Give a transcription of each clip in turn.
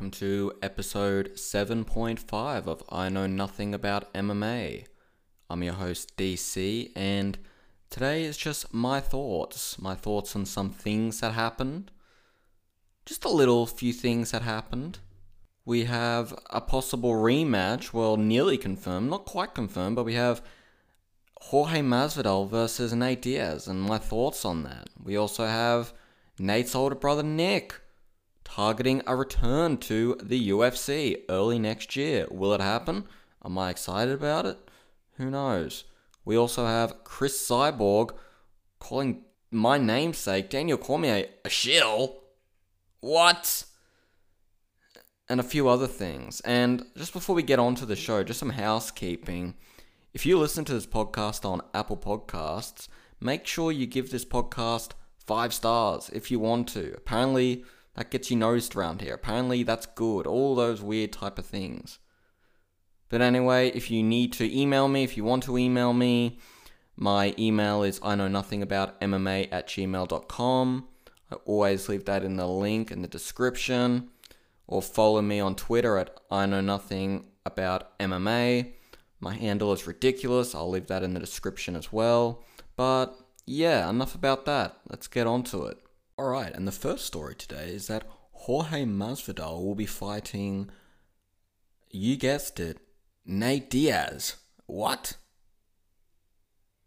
welcome to episode 7.5 of I Know Nothing About MMA. I'm your host DC, and today is just my thoughts. My thoughts on some things that happened. Just a little few things that happened. We have a possible rematch, well, nearly confirmed, not quite confirmed, but we have Jorge Masvidal versus Nate Diaz, and my thoughts on that. We also have Nate's older brother Nick targeting a return to the UFC early next year. Will it happen? Am I excited about it? Who knows? We also have Chris Cyborg calling my namesake, Daniel Cormier, a shill. What? And a few other things. And just before we get on to the show, just some housekeeping. If you listen to this podcast on Apple Podcasts, make sure you give this podcast five stars if you want to. Apparently, that gets you noticed around here. Apparently, that's good. All those weird type of things. But anyway, if you need to email me, if you want to email me, my email is I know nothing about MMA at gmail.com. I always leave that in the link in the description. Or follow me on Twitter at I know nothing about MMA. My handle is ridiculous. I'll leave that in the description as well. But yeah, enough about that. Let's get on to it. Alright, and the first story today is that Jorge Masvidal will be fighting, you guessed it, Nate Diaz. What?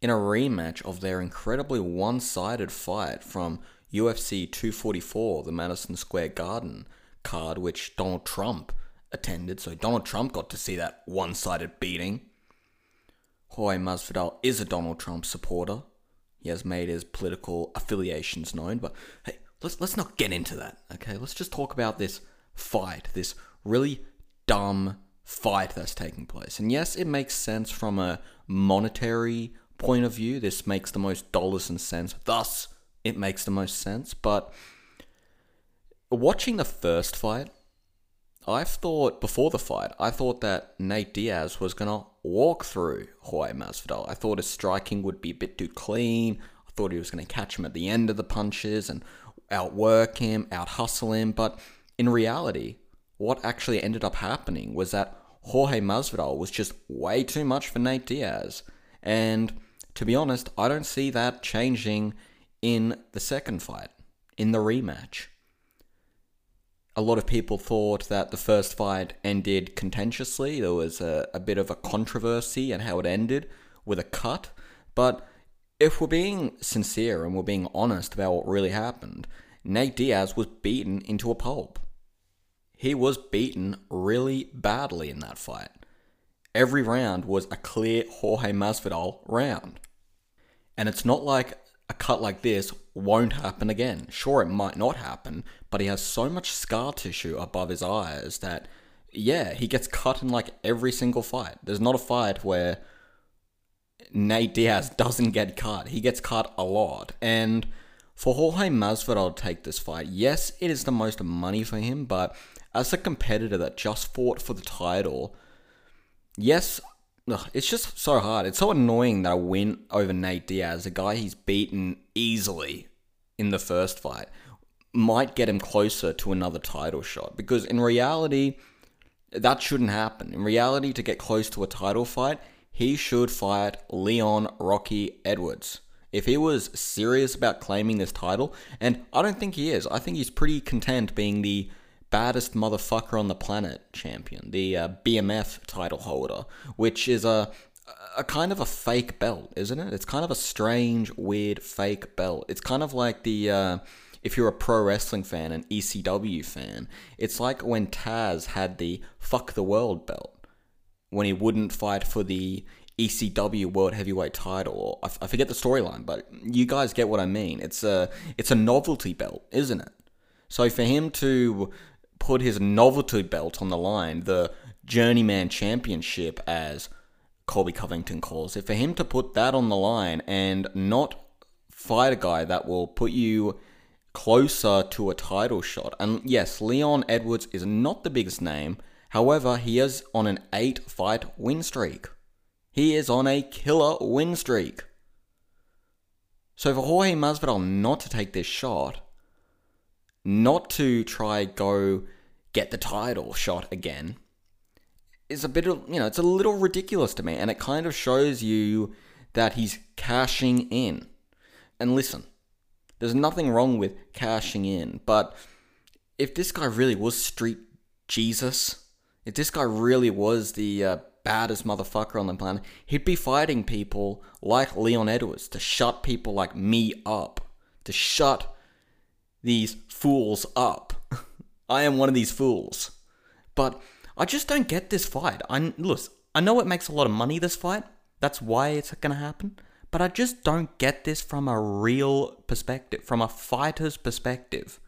In a rematch of their incredibly one sided fight from UFC 244, the Madison Square Garden card, which Donald Trump attended, so Donald Trump got to see that one sided beating. Jorge Masvidal is a Donald Trump supporter. He has made his political affiliations known, but hey, let's let's not get into that. Okay, let's just talk about this fight, this really dumb fight that's taking place. And yes, it makes sense from a monetary point of view. This makes the most dollars and cents. Thus, it makes the most sense. But watching the first fight, I thought before the fight, I thought that Nate Diaz was gonna walk through Jorge Masvidal. I thought his striking would be a bit too clean. I thought he was gonna catch him at the end of the punches and outwork him, out hustle him. But in reality, what actually ended up happening was that Jorge Masvidal was just way too much for Nate Diaz. And to be honest, I don't see that changing in the second fight, in the rematch a lot of people thought that the first fight ended contentiously. There was a, a bit of a controversy and how it ended with a cut. But if we're being sincere and we're being honest about what really happened, Nate Diaz was beaten into a pulp. He was beaten really badly in that fight. Every round was a clear Jorge Masvidal round. And it's not like a cut like this won't happen again. Sure, it might not happen, but he has so much scar tissue above his eyes that, yeah, he gets cut in like every single fight. There's not a fight where Nate Diaz doesn't get cut. He gets cut a lot. And for Jorge Masvidal to take this fight, yes, it is the most money for him, but as a competitor that just fought for the title, yes, Ugh, it's just so hard. It's so annoying that I win over Nate Diaz, a guy he's beaten easily in the first fight, might get him closer to another title shot. Because in reality, that shouldn't happen. In reality, to get close to a title fight, he should fight Leon Rocky Edwards. If he was serious about claiming this title, and I don't think he is, I think he's pretty content being the baddest motherfucker on the planet champion, the uh, BMF title holder, which is a a kind of a fake belt, isn't it? It's kind of a strange, weird, fake belt. It's kind of like the uh, if you're a pro wrestling fan, an ECW fan, it's like when Taz had the fuck the world belt when he wouldn't fight for the ECW World Heavyweight Title. I, f- I forget the storyline, but you guys get what I mean. It's a it's a novelty belt, isn't it? So for him to put his novelty belt on the line, the Journeyman Championship, as Colby Covington calls it, for him to put that on the line and not fight a guy that will put you closer to a title shot. And yes, Leon Edwards is not the biggest name. However, he is on an eight fight win streak. He is on a killer win streak. So for Jorge Masvidal not to take this shot, not to try go get the title shot again is a bit of, you know, it's a little ridiculous to me. And it kind of shows you that he's cashing in. And listen, there's nothing wrong with cashing in, but if this guy really was Street Jesus, if this guy really was the uh, baddest motherfucker on the planet, he'd be fighting people like Leon Edwards to shut people like me up, to shut these fools up. I am one of these fools. But I just don't get this fight. I look, I know it makes a lot of money this fight. That's why it's going to happen. But I just don't get this from a real perspective, from a fighter's perspective.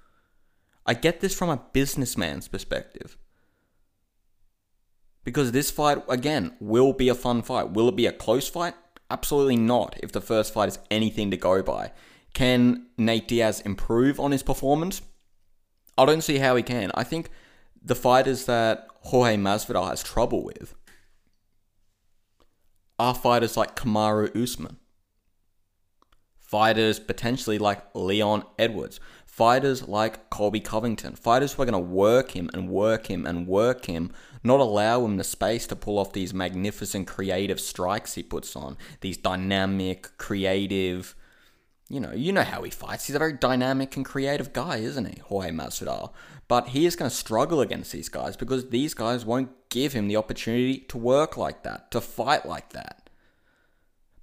I get this from a businessman's perspective. Because this fight, again, will be a fun fight. Will it be a close fight? Absolutely not, if the first fight is anything to go by. Can Nate Diaz improve on his performance? I don't see how he can. I think the fighters that Jorge Masvidal has trouble with are fighters like Kamaru Usman, fighters potentially like Leon Edwards, fighters like Colby Covington, fighters who are going to work him and work him and work him, not allow him the space to pull off these magnificent creative strikes he puts on, these dynamic, creative. You know, you know how he fights. He's a very dynamic and creative guy, isn't he, Jorge Masvidal? But he is going to struggle against these guys because these guys won't give him the opportunity to work like that, to fight like that.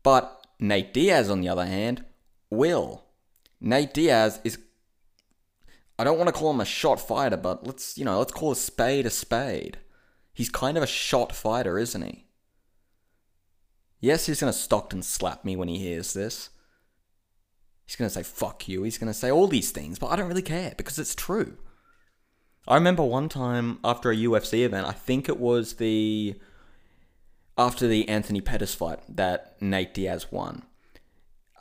But Nate Diaz, on the other hand, will. Nate Diaz is I don't want to call him a shot fighter, but let's, you know, let's call a spade a spade. He's kind of a shot fighter, isn't he? Yes, he's going to Stockton slap me when he hears this. He's going to say, fuck you. He's going to say all these things, but I don't really care because it's true. I remember one time after a UFC event, I think it was the. After the Anthony Pettis fight that Nate Diaz won,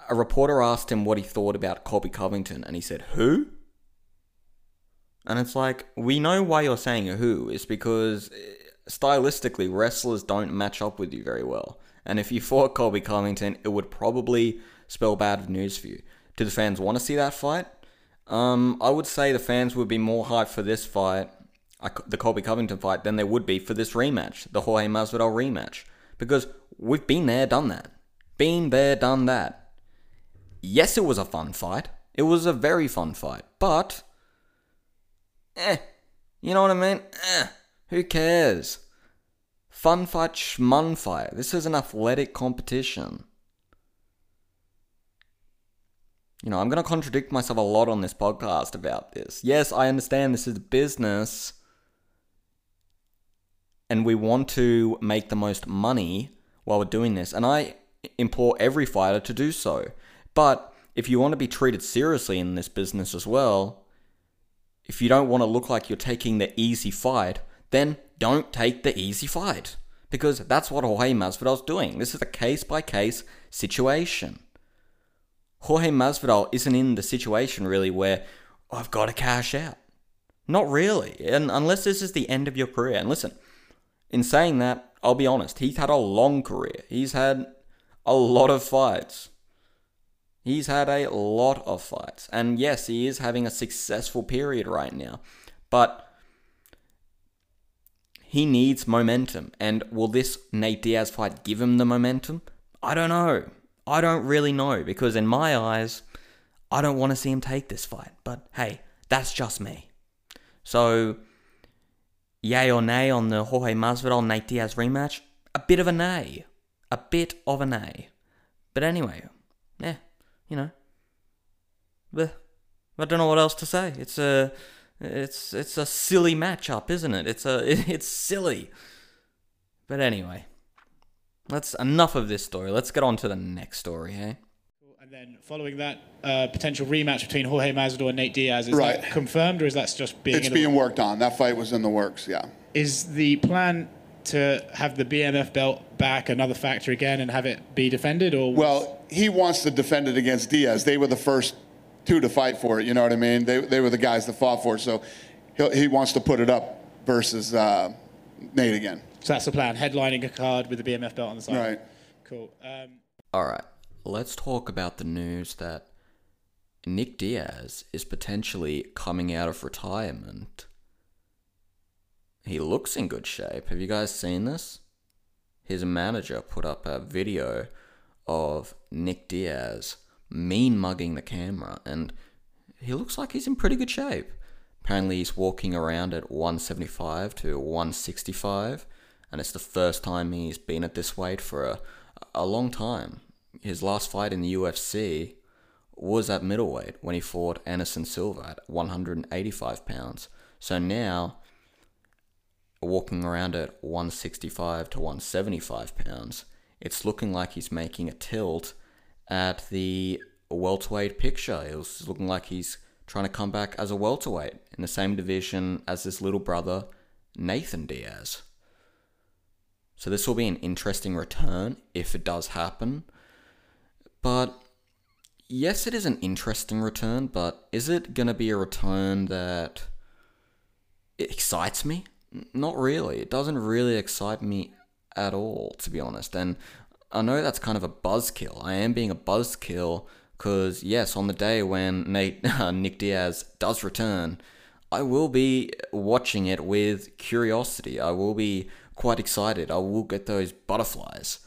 a reporter asked him what he thought about Colby Covington, and he said, Who? And it's like, we know why you're saying who. It's because eh, stylistically, wrestlers don't match up with you very well. And if you fought Colby Covington, it would probably spell bad news for you. Do the fans want to see that fight? Um, I would say the fans would be more hyped for this fight, the Colby Covington fight, than they would be for this rematch, the Jorge Masvidal rematch. Because we've been there, done that. Been there, done that. Yes, it was a fun fight. It was a very fun fight. But eh. You know what I mean? Eh. Who cares? Fun fight, schmun fight. This is an athletic competition. You know, I'm going to contradict myself a lot on this podcast about this. Yes, I understand this is a business and we want to make the most money while we're doing this. And I implore every fighter to do so. But if you want to be treated seriously in this business as well, if you don't want to look like you're taking the easy fight, then don't take the easy fight. Because that's what Jorge Masvidal's doing. This is a case by case situation. Jorge Masvidal isn't in the situation really where oh, I've got to cash out. Not really. And unless this is the end of your career. And listen, in saying that, I'll be honest, he's had a long career. He's had a lot of fights. He's had a lot of fights. And yes, he is having a successful period right now. But he needs momentum. And will this Nate Diaz fight give him the momentum? I don't know. I don't really know because in my eyes, I don't want to see him take this fight. But hey, that's just me. So, yay or nay on the Jorge Masvidal Nate Diaz rematch? A bit of a nay. A bit of a nay. But anyway, yeah, you know, but I don't know what else to say. It's a, it's it's a silly matchup, isn't it? It's a it's silly. But anyway, let's enough of this story. Let's get on to the next story, hey. And then following that, uh, potential rematch between Jorge Masvidal and Nate Diaz is right. that confirmed, or is that just being? It's being worked on. That fight was in the works. Yeah. Is the plan to have the BMF belt back another factor again and have it be defended, or well, he wants to defend it against Diaz. They were the first two to fight for it. You know what I mean? They they were the guys that fought for it. So he wants to put it up versus uh, Nate again. So that's the plan: headlining a card with the BMF belt on the side. Right. Cool. Um, All right. Let's talk about the news that Nick Diaz is potentially coming out of retirement he looks in good shape. Have you guys seen this? His manager put up a video of Nick Diaz mean mugging the camera, and he looks like he's in pretty good shape. Apparently, he's walking around at 175 to 165, and it's the first time he's been at this weight for a, a long time. His last fight in the UFC was at middleweight when he fought Anderson Silva at 185 pounds. So now, walking around at 165 to 175 pounds, it's looking like he's making a tilt at the welterweight picture. It's looking like he's trying to come back as a welterweight in the same division as his little brother, Nathan Diaz. So this will be an interesting return if it does happen. But yes, it is an interesting return, but is it going to be a return that excites me? Not really. It doesn't really excite me at all, to be honest. And I know that's kind of a buzzkill. I am being a buzzkill because, yes, on the day when Nate, uh, Nick Diaz does return, I will be watching it with curiosity. I will be quite excited. I will get those butterflies.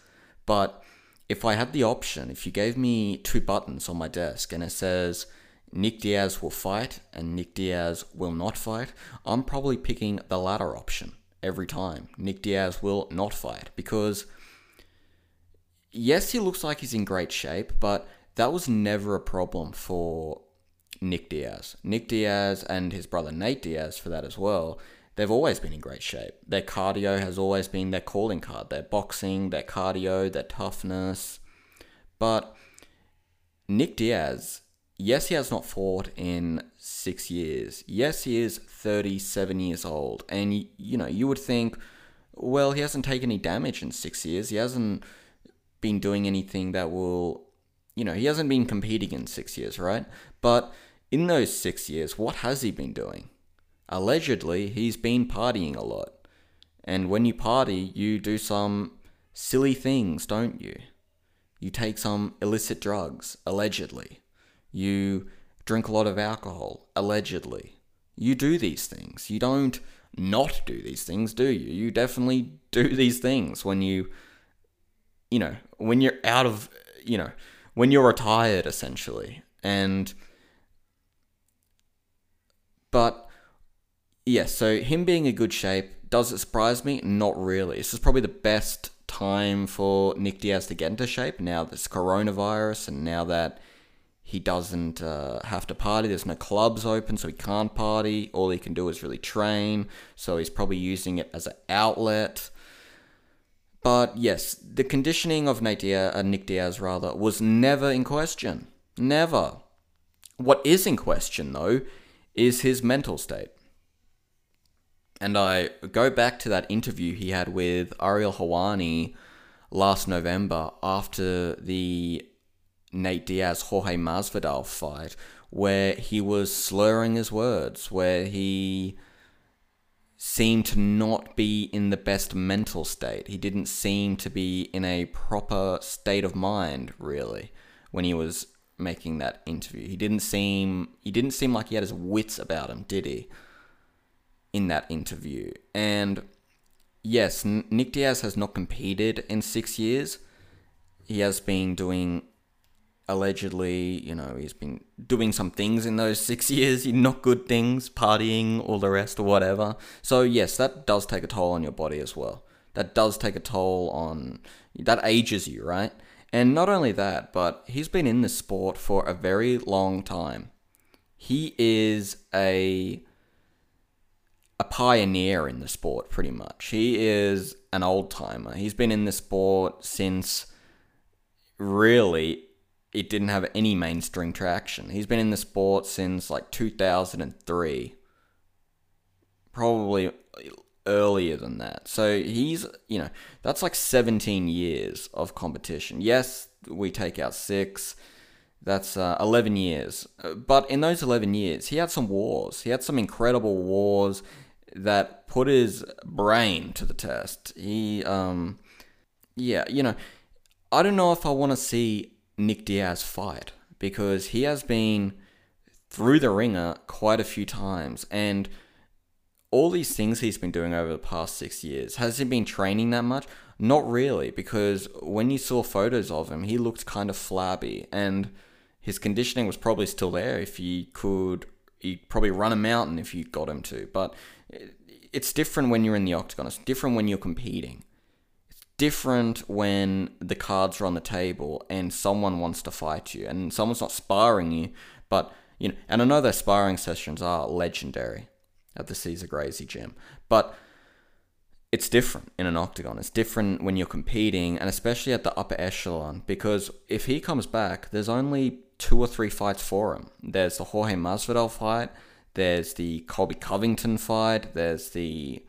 But if I had the option, if you gave me two buttons on my desk and it says Nick Diaz will fight and Nick Diaz will not fight, I'm probably picking the latter option every time. Nick Diaz will not fight because yes, he looks like he's in great shape, but that was never a problem for Nick Diaz. Nick Diaz and his brother Nate Diaz, for that as well, they've always been in great shape. Their cardio has always been their calling card. Their boxing, their cardio, their toughness. But Nick Diaz, yes, he has not fought in six years. Yes, he is 37 years old. And, you know, you would think, well, he hasn't taken any damage in six years. He hasn't been doing anything that will, you know, he hasn't been competing in six years, right? But in those six years, what has he been doing? Allegedly, he's been partying a lot. And when you party, you do some silly things, don't you? You take some illicit drugs, allegedly. You drink a lot of alcohol, allegedly. You do these things. You don't not do these things, do you? You definitely do these things when you you know, when you're out of, you know, when you're retired essentially. And, but, yeah, so him being in good shape, does it surprise me? Not really. This is probably the best time for Nick Diaz to get into shape now this coronavirus and now that he doesn't uh, have to party. There's no clubs open, so he can't party. All he can do is really train. So he's probably using it as an outlet. But yes, the conditioning of Nate Diaz, uh, Nick Diaz rather, was never in question. Never. What is in question, though, is his mental state. And I go back to that interview he had with Ariel Helwani last November after the Nate Diaz Jorge Masvidal fight, where he was slurring his words, where he seemed to not be in the best mental state. He didn't seem to be in a proper state of mind, really, when he was making that interview. He didn't seem he didn't seem like he had his wits about him, did he? In that interview. And yes, Nick Diaz has not competed in 6 years. He has been doing allegedly, you know, he's been doing some things in those six years, not good things, partying, all the rest, or whatever. So, yes, that does take a toll on your body as well. That does take a toll on, that ages you, right? And not only that, but he's been in this sport for a very long time. He is a a pioneer in the sport pretty much. He is an old timer. He's been in the sport since really it didn't have any mainstream traction. He's been in the sport since like 2003, probably earlier than that. So he's, you know, that's like 17 years of competition. Yes, we take out six. That's uh, 11 years. But in those 11 years, he had some wars. He had some incredible wars that put his brain to the test. He, um, yeah, you know, I don't know if I want to see Nick Diaz fight because he has been through the ringer quite a few times and all these things he's been doing over the past six years, has he been training that much? Not really, because when you saw photos of him, he looked kind of flabby, and his conditioning was probably still there if he could. He'd probably run a mountain if you got him to, but it's different when you're in the octagon. It's different when you're competing. It's different when the cards are on the table and someone wants to fight you, and someone's not sparring you, but you know. And I know their sparring sessions are legendary at the Cesar Gracie gym, but it's different in an octagon. It's different when you're competing, and especially at the upper echelon, because if he comes back, there's only two or three fights for him. There's the Jorge Masvidal fight, there's the Colby Covington fight, there's the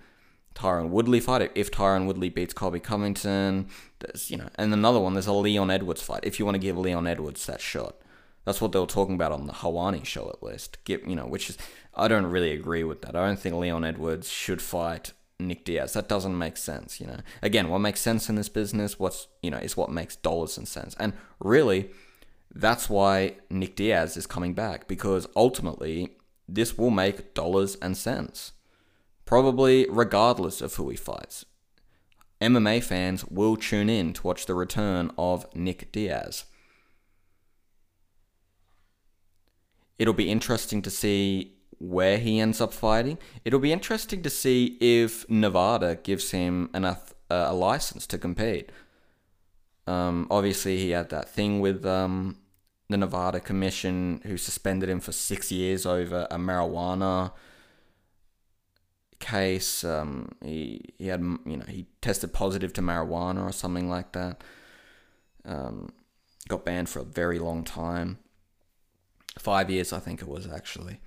Tyron Woodley fight. If Tyron Woodley beats Colby Covington, there's you know, and another one. There's a Leon Edwards fight. If you want to give Leon Edwards that shot, that's what they were talking about on the Helwani show at least. Get you know, which is I don't really agree with that. I don't think Leon Edwards should fight Nick Diaz. That doesn't make sense, you know. Again, what makes sense in this business, what's, you know, is what makes dollars and cents. And really, that's why Nick Diaz is coming back because ultimately this will make dollars and cents. Probably regardless of who he fights. MMA fans will tune in to watch the return of Nick Diaz. It'll be interesting to see where he ends up fighting. It'll be interesting to see if Nevada gives him an, uh, a license to compete. Um, obviously, he had that thing with um, the Nevada Commission, who suspended him for six years over a marijuana case. Um, he he had you know he tested positive to marijuana or something like that. Um, got banned for a very long time, five years I think it was actually.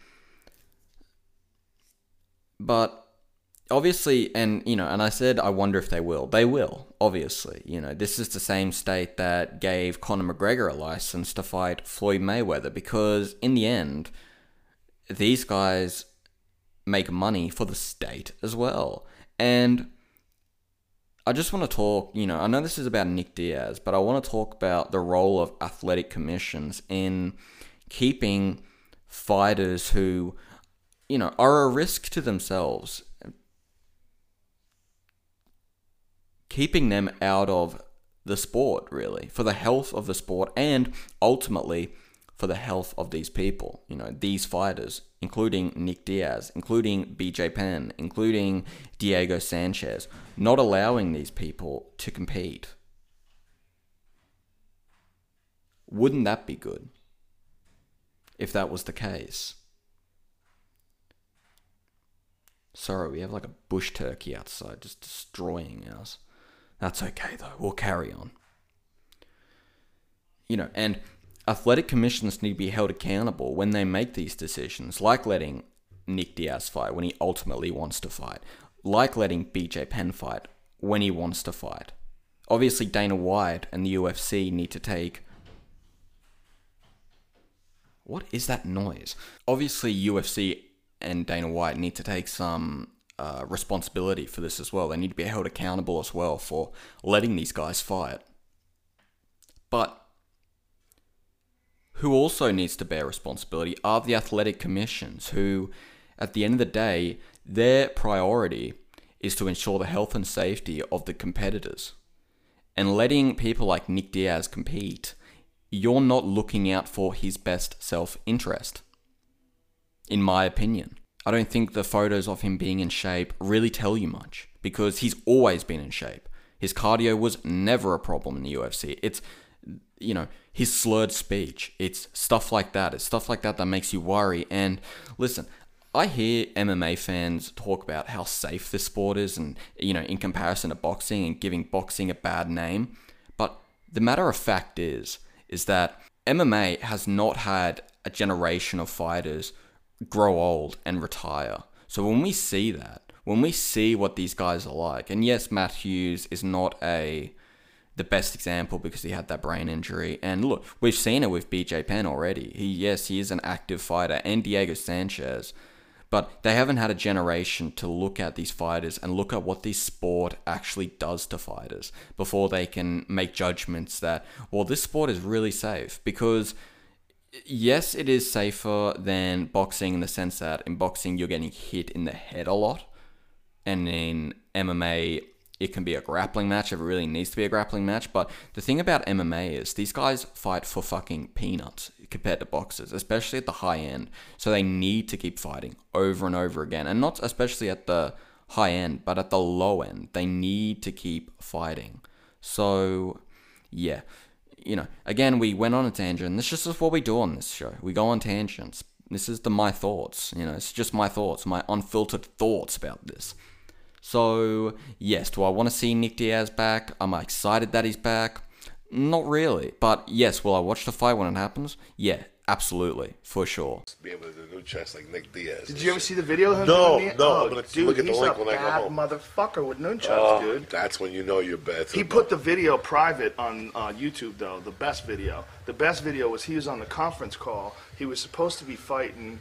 But obviously, and you know, and I said I wonder if they will. They will, obviously. You know, this is the same state that gave Conor McGregor a license to fight Floyd Mayweather because in the end, these guys make money for the state as well. And I just want to talk, you know, I know this is about Nick Diaz, but I want to talk about the role of athletic commissions in keeping fighters who you know, are a risk to themselves. Keeping them out of the sport, really, for the health of the sport and ultimately for the health of these people, you know, these fighters, including Nick Diaz, including BJ Penn, including Diego Sanchez, not allowing these people to compete. Wouldn't that be good if that was the case? Sorry, we have like a bush turkey outside just destroying us. That's okay though, we'll carry on. You know, and athletic commissions need to be held accountable when they make these decisions, like letting Nick Diaz fight when he ultimately wants to fight, like letting BJ Penn fight when he wants to fight. Obviously, Dana White and the UFC need to take. What is that noise? Obviously, UFC and Dana White need to take some uh, responsibility for this as well. They need to be held accountable as well for letting these guys fight. But who also needs to bear responsibility are the athletic commissions, who, at the end of the day, their priority is to ensure the health and safety of the competitors. And letting people like Nick Diaz compete, you're not looking out for his best self interest in my opinion. I don't think the photos of him being in shape really tell you much because he's always been in shape. His cardio was never a problem in the UFC. It's, you know, his slurred speech. It's stuff like that. It's stuff like that that makes you worry. And listen, I hear MMA fans talk about how safe this sport is and, you know, in comparison to boxing and giving boxing a bad name. But the matter of fact is, is that MMA has not had a generation of fighters grow old and retire. So when we see that, when we see what these guys are like, and yes, Matt Hughes is not a the best example because he had that brain injury. And look, we've seen it with BJ Penn already. He yes, he is an active fighter, and Diego Sanchez. But they haven't had a generation to look at these fighters and look at what this sport actually does to fighters before they can make judgments that, well, this sport is really safe. Because yes, it is safer than boxing in the sense that in boxing you're getting hit in the head a lot, and in MMA it can be a grappling match if it really needs to be a grappling match. But the thing about MMA is these guys fight for fucking peanuts compared to boxers, especially at the high end. So they need to keep fighting over and over again, and not especially at the high end, but at the low end, they need to keep fighting. So yeah, you know, again, we went on a tangent. This is what we do on this show. We go on tangents. This is the my thoughts. You know, it's just my thoughts, my unfiltered thoughts about this. So, yes, do I want to see Nick Diaz back? Am I excited that he's back? Not really. But yes, will I watch the fight when it happens? Yeah, absolutely, for sure. Be able to do nunchucks like Nick Diaz. Did you ever see the video of him? No, doing it? no, Oh, I'm gonna dude, look at the he's link a when I go bad home. motherfucker with nunchucks, Oh, dude. That's when you know you're bad. He put the video private on uh, YouTube, though. The best video. The best video was he was on the conference call. He was supposed to be fighting.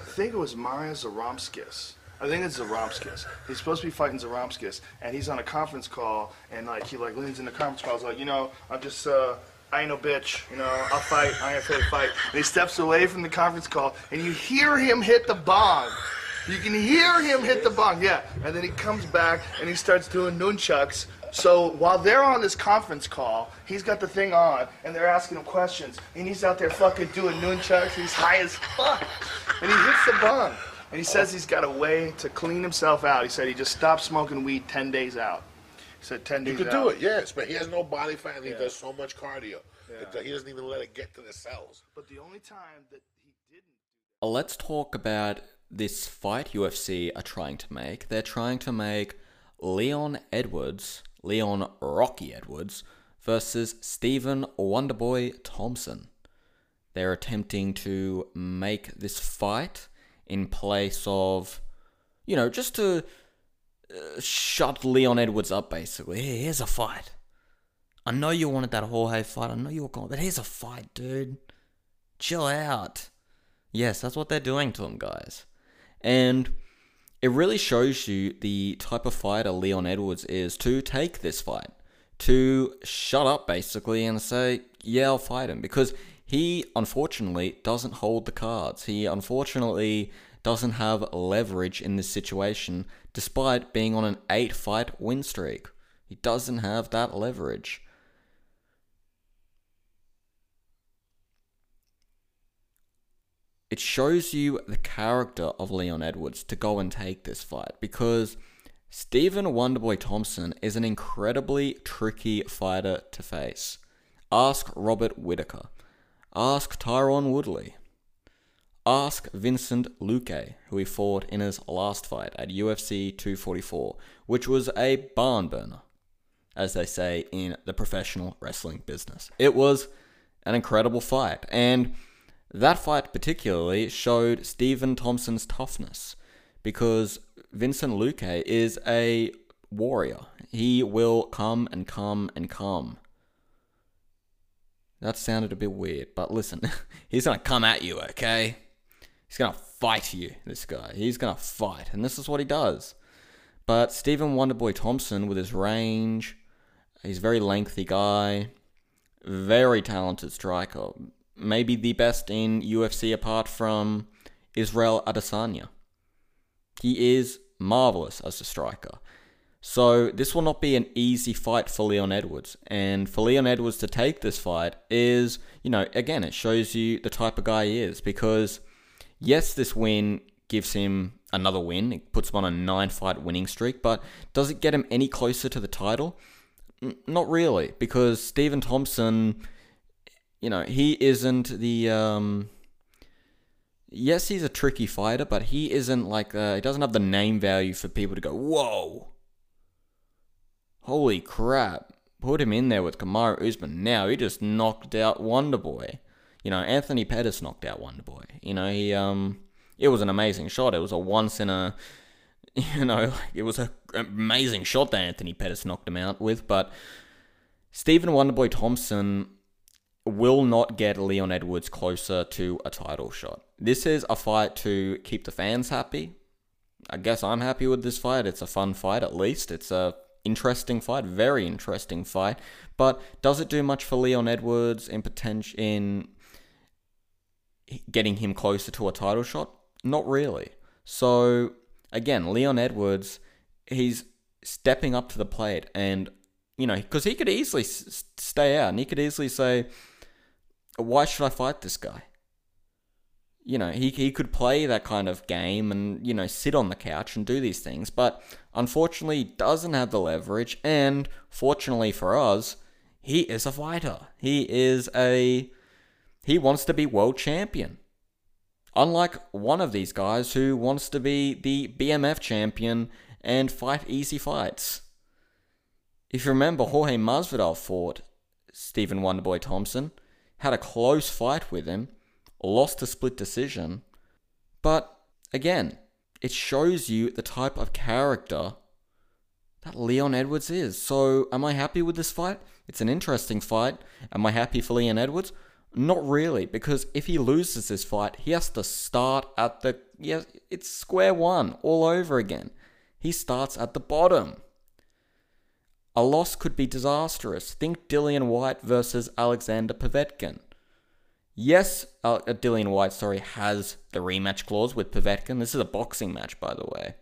I think it was Maria Zaromskis. I think it's Zaromskis. He's supposed to be fighting Zaromskis, and he's on a conference call, and like he like leans in the conference call, he's like, you know, I'm just. uh I ain't no bitch, you know, I'll fight, I ain't afraid to fight. And he steps away from the conference call, and you hear him hit the bong. You can hear him hit the bong, yeah. And then he comes back and he starts doing nunchucks. So while they're on this conference call, he's got the thing on and they're asking him questions. And he's out there fucking doing nunchucks. He's high as fuck. And he hits the bong. And he says he's got a way to clean himself out. He said he just stopped smoking weed 10 days out. He said 10 You days could out. do it, yes, but he has no body fat and he Yeah. does so much cardio. that He doesn't even let it get to the cells. But the only time that he didn't. Uh, let's talk about this fight UFC are trying to make. They're trying to make Leon Edwards, Leon Rocky Edwards, versus Stephen Wonderboy Thompson. They're attempting to make this fight in place of, you know, just to shut Leon Edwards up, basically. Here, here's a fight. I know you wanted that Jorge fight. I know you were going, but here's a fight, dude. Chill out. Yes, that's what they're doing to him, guys. And it really shows you the type of fighter Leon Edwards is to take this fight. To shut up, basically, and say, yeah, I'll fight him. Because he, unfortunately, doesn't hold the cards. He, unfortunately, doesn't have leverage in this situation, despite being on an eight fight win streak. He doesn't have that leverage. it shows you the character of Leon Edwards to go and take this fight because Stephen Wonderboy Thompson is an incredibly tricky fighter to face. Ask Robert Whitaker. Ask Tyron Woodley. Ask Vincent Luque, who he fought in his last fight at UFC 244, which was a barn burner, as they say in the professional wrestling business. It was an incredible fight, and that fight particularly showed Stephen Thompson's toughness because Vincent Luque is a warrior. He will come and come and come. That sounded a bit weird, but listen, he's gonna come at you, okay? He's gonna fight you, this guy. He's gonna fight, and this is what he does. But Stephen Wonderboy Thompson, with his range, he's a very lengthy guy, very talented striker, maybe the best in UFC apart from Israel Adesanya. He is marvelous as a striker. So this will not be an easy fight for Leon Edwards. And for Leon Edwards to take this fight is, you know, again, it shows you the type of guy he is. Because, yes, this win gives him another win. It puts him on a nine fight winning streak. But does it get him any closer to the title? N- not really. Because Stephen Thompson, you know, he isn't the. Um, yes, he's a tricky fighter, but he isn't like. Uh, he doesn't have the name value for people to go, whoa. Holy crap. Put him in there with Kamaru Usman. Now he just knocked out Wonderboy. You know, Anthony Pettis knocked out Wonderboy. You know, he um it was an amazing shot. It was a once in a you know, it was an amazing shot that Anthony Pettis knocked him out with, but Stephen Wonderboy Thompson will not get Leon Edwards closer to a title shot. This is a fight to keep the fans happy. I guess I'm happy with this fight. It's a fun fight at least. It's a interesting fight, very interesting fight. But does it do much for Leon Edwards in potential in getting him closer to a title shot? Not really. So, again, Leon Edwards, he's stepping up to the plate and, you know, because he could easily s- stay out and he could easily say, why should I fight this guy? You know, he, he could play that kind of game and, you know, sit on the couch and do these things, but unfortunately doesn't have the leverage. And fortunately for us, he is a fighter. He is a. He wants to be world champion. Unlike one of these guys who wants to be the BMF champion and fight easy fights. If you remember, Jorge Masvidal fought Stephen Wonderboy Thompson, had a close fight with him, lost a split decision, but again, it shows you the type of character that Leon Edwards is. So, am I happy with this fight? It's an interesting fight. Am I happy for Leon Edwards? Not really, because if he loses this fight, he has to start at the yeah, it's square one all over again. He starts at the bottom. A loss could be disastrous. Think Dillian Whyte versus Alexander Povetkin. Yes, uh, Dillian Whyte, sorry, has the rematch clause with Povetkin. This is a boxing match, by the way.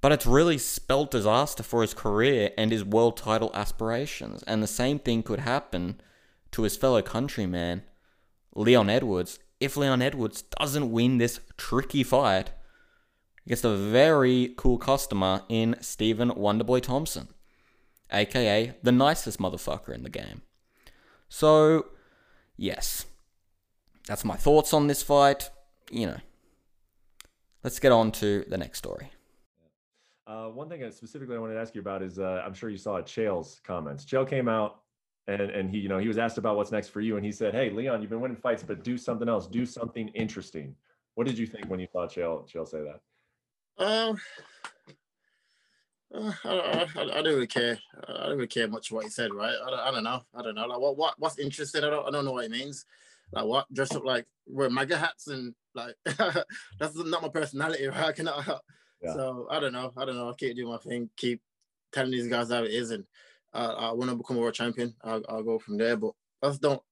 But it's really spelled disaster for his career and his world title aspirations. And the same thing could happen to his fellow countryman, Leon Edwards, if Leon Edwards doesn't win this tricky fight against a very cool customer in Stephen Wonderboy Thompson, aka the nicest motherfucker in the game. So, yes, that's my thoughts on this fight. You know, let's get on to the next story. Uh, one thing that specifically I wanted to ask you about is uh, I'm sure you saw Chael's comments. Chael came out and and he you know he was asked about what's next for you and he said, "Hey Leon, you've been winning fights, but do something else. Do something interesting." What did you think when you saw Chael Chael say that? Um, uh, I, I, I, don't really care. I don't really care much what he said, right? I don't, I don't know. I don't know. Like what, what what's interesting? I don't I don't know what it means. Like what? Dress up like wear MAGA hats and like that's not my personality, right? I cannot. Yeah. So I don't know. I don't know. I keep doing my thing. Keep telling these guys how it is, and uh, I want to become a world champion. I'll, I'll go from there. But I just don't.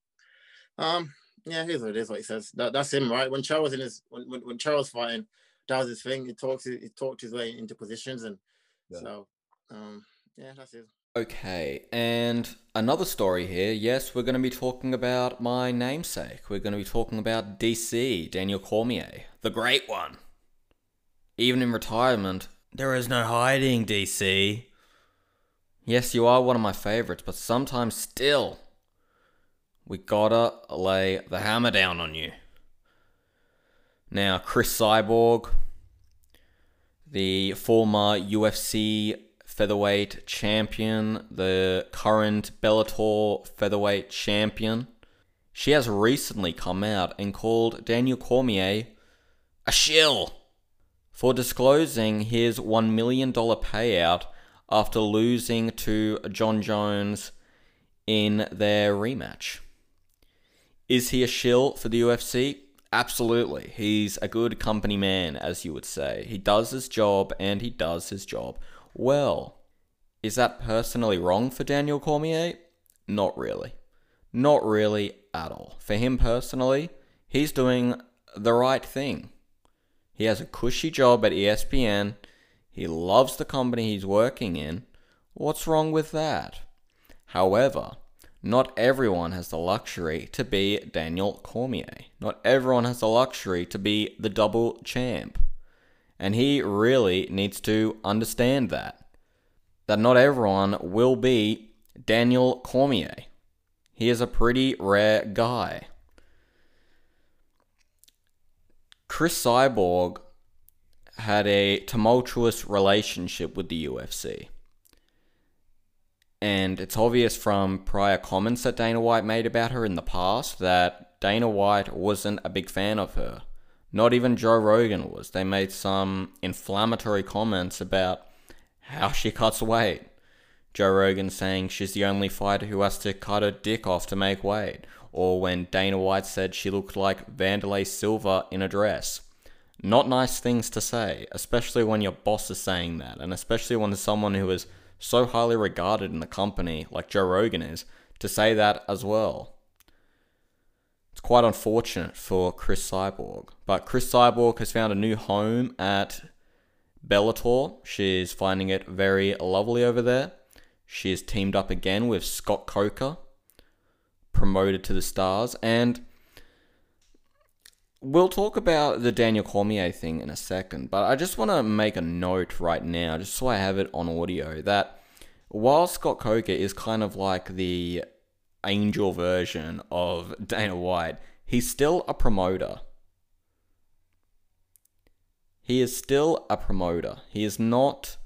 Um. Yeah, here's what it is. What he says. That, that's him, right? When Charles in his when, when when Charles fighting, that was his thing. He talks. He talked his way into positions, and Yeah. so um. Yeah, that's it. Okay, and another story here. Yes, we're going to be talking about my namesake. We're going to be talking about DC, Daniel Cormier, the great one. Even in retirement, there is no hiding, DC. Yes, you are one of my favorites, but sometimes still, we gotta lay the hammer down on you. Now, Chris Cyborg, the former UFC featherweight champion, the current Bellator featherweight champion. She has recently come out and called Daniel Cormier a shill for disclosing his $1 million payout after losing to Jon Jones in their rematch. Is he a shill for the UFC? Absolutely. He's a good company man, as you would say. He does his job and he does his job well. Is that personally wrong for Daniel Cormier? Not really. Not really at all. For him personally, he's doing the right thing. He has a cushy job at ESPN. He loves the company he's working in. What's wrong with that? However, not everyone has the luxury to be Daniel Cormier. Not everyone has the luxury to be the double champ. And he really needs to understand that. That not everyone will be Daniel Cormier. He is a pretty rare guy. Chris Cyborg had a tumultuous relationship with the UFC. And it's obvious from prior comments that Dana White made about her in the past that Dana White wasn't a big fan of her. Not even Joe Rogan was. They made some inflammatory comments about how she cuts weight. Joe Rogan saying she's the only fighter who has to cut her dick off to make weight. Or when Dana White said she looked like Wanderlei Silva in a dress. Not nice things to say, especially when your boss is saying that, and especially when someone who is so highly regarded in the company, like Joe Rogan is, to say that as well. It's quite unfortunate for Cris Cyborg. But Cris Cyborg has found a new home at Bellator. She's finding it very lovely over there. She has teamed up again with Scott Coker, promoted to the stars. And we'll talk about the Daniel Cormier thing in a second. But I just want to make a note right now, just so I have it on audio, that while Scott Coker is kind of like the angel version of Dana White, he's still a promoter. He is still a promoter. He is not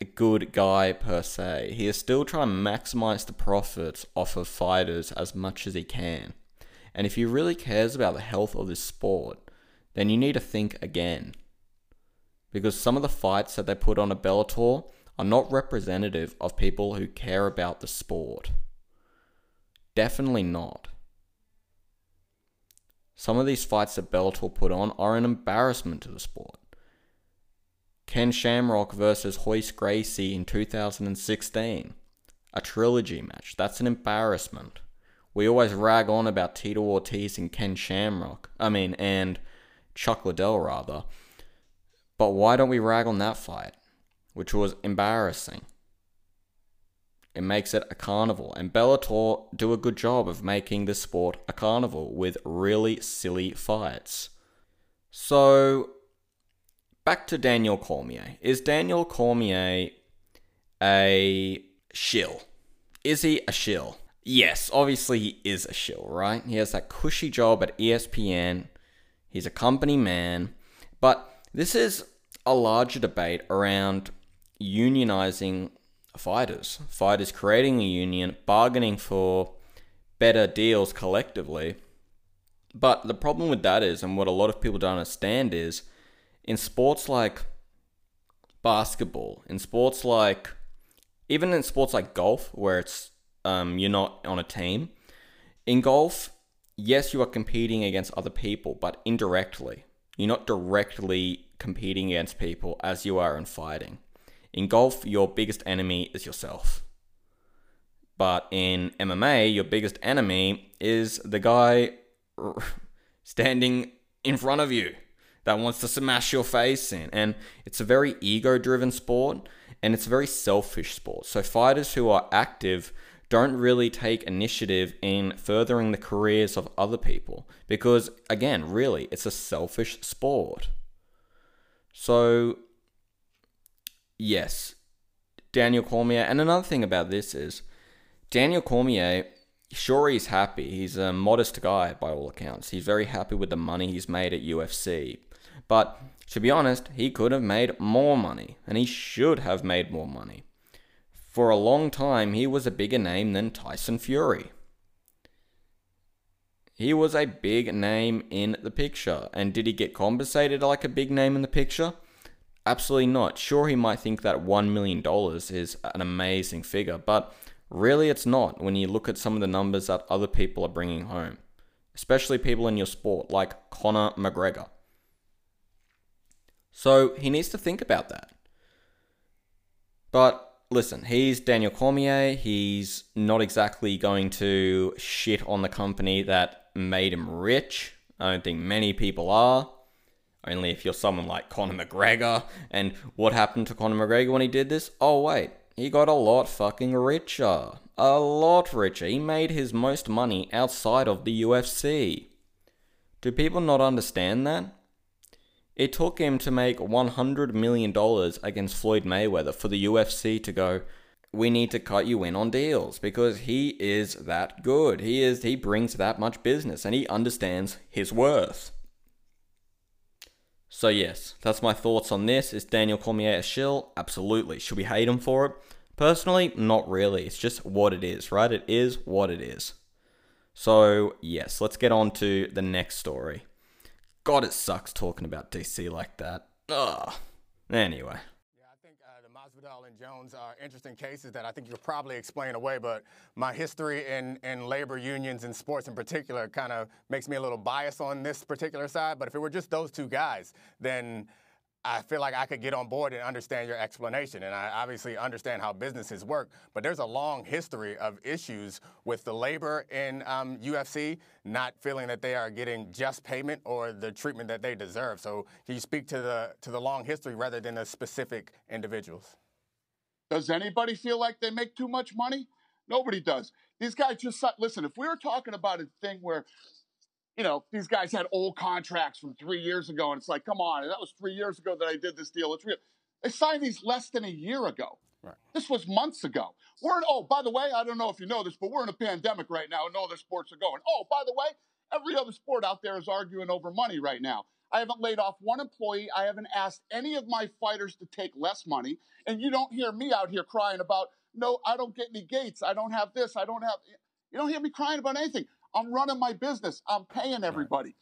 a good guy per se. He is still trying to maximize the profits off of fighters as much as he can. And if he really cares about the health of this sport, then you need to think again. Because some of the fights that they put on a Bellator are not representative of people who care about the sport. Definitely not. Some of these fights that Bellator put on are an embarrassment to the sport. Ken Shamrock versus Royce Gracie in 2016. A trilogy match. That's an embarrassment. We always rag on about Tito Ortiz and Ken Shamrock. I mean, and Chuck Liddell, rather. But why don't we rag on that fight? Which was embarrassing. It makes it a carnival. And Bellator do a good job of making this sport a carnival with really silly fights. So, back to Daniel Cormier. Is Daniel Cormier a shill? Is he a shill? Yes, obviously he is a shill, right? He has that cushy job at ESPN. He's a company man. But this is a larger debate around unionizing fighters. Fighters creating a union, bargaining for better deals collectively. But the problem with that is, and what a lot of people don't understand is, in sports like basketball, in sports like, even in sports like golf, where it's um, you're not on a team, in golf, yes, you are competing against other people, but indirectly. You're not directly competing against people as you are in fighting. In golf, your biggest enemy is yourself. But in MMA, your biggest enemy is the guy standing in front of you that wants to smash your face in. And it's a very ego driven sport and it's a very selfish sport. So fighters who are active don't really take initiative in furthering the careers of other people because, again, really, it's a selfish sport. So Yes, Daniel Cormier. And another thing about this is Daniel Cormier, sure, he's happy. He's a modest guy by all accounts. He's very happy with the money he's made at UFC. But to be honest, he could have made more money, and he should have made more money. For a long time, he was a bigger name than Tyson Fury. He was a big name in the picture. And did he get compensated like a big name in the picture? Absolutely not. Sure, he might think that $1 million is an amazing figure, but really it's not when you look at some of the numbers that other people are bringing home, especially people in your sport like Conor McGregor. So he needs to think about that. But listen, he's Daniel Cormier. He's not exactly going to shit on the company that made him rich. I don't think many people are. Only if you're someone like Conor McGregor. And what happened to Conor McGregor when he did this? Oh, wait, he got a lot fucking richer. A lot richer. He made his most money outside of the UFC. Do people not understand that? It took him to make $100 million against Floyd Mayweather for the UFC to go, we need to cut you in on deals because he is that good. He is he brings that much business and he understands his worth. So yes, that's my thoughts on this. Is Daniel Cormier a shill? Absolutely. Should we hate him for it? Personally, not really. It's just what it is, right? It is what it is. So yes, let's get on to the next story. God, it sucks talking about DC like that. Ugh. Anyway. Yeah, I think uh, the Masvidal and Jones are interesting cases that I think you could probably explain away, but my history in, in labor unions and sports in particular kind of makes me a little biased on this particular side. But if it were just those two guys, then I feel like I could get on board and understand your explanation. And I obviously understand how businesses work, but there's a long history of issues with the labor in um, UFC not feeling that they are getting just payment or the treatment that they deserve. So can you speak to the to the long history rather than the specific individuals? Does anybody feel like they make too much money? Nobody does. These guys just listen. If we were talking about a thing where you know, these guys had old contracts from three years ago, and it's like, come on, that was three years ago that I did this deal. It's real. They signed these less than a year ago. Right. This was months ago. We're in, oh, by the way, I don't know if you know this, but we're in a pandemic right now, and no other sports are going. Oh, by the way, every other sport out there is arguing over money right now. I haven't laid off one employee. I haven't asked any of my fighters to take less money. And you don't hear me out here crying about, no, I don't get any gates. I don't have this. I don't have. You don't hear me crying about anything. I'm running my business. I'm paying everybody.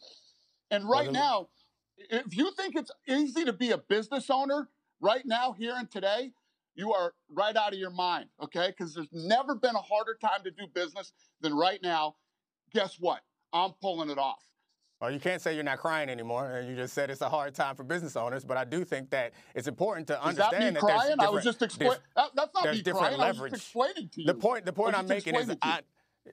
And right now, if you think it's easy to be a business owner right now, here and today, you are right out of your mind, okay? Because there's never been a harder time to do business than right now. Guess what? I'm pulling it off. Well, you can't say you're not crying anymore. You just said it's a hard time for business owners, but I do think that it's important to understand Is that, me crying? I was just explaining. That, that's not me crying. Leverage. I was just explaining to you. The point, the point I'm making is, I,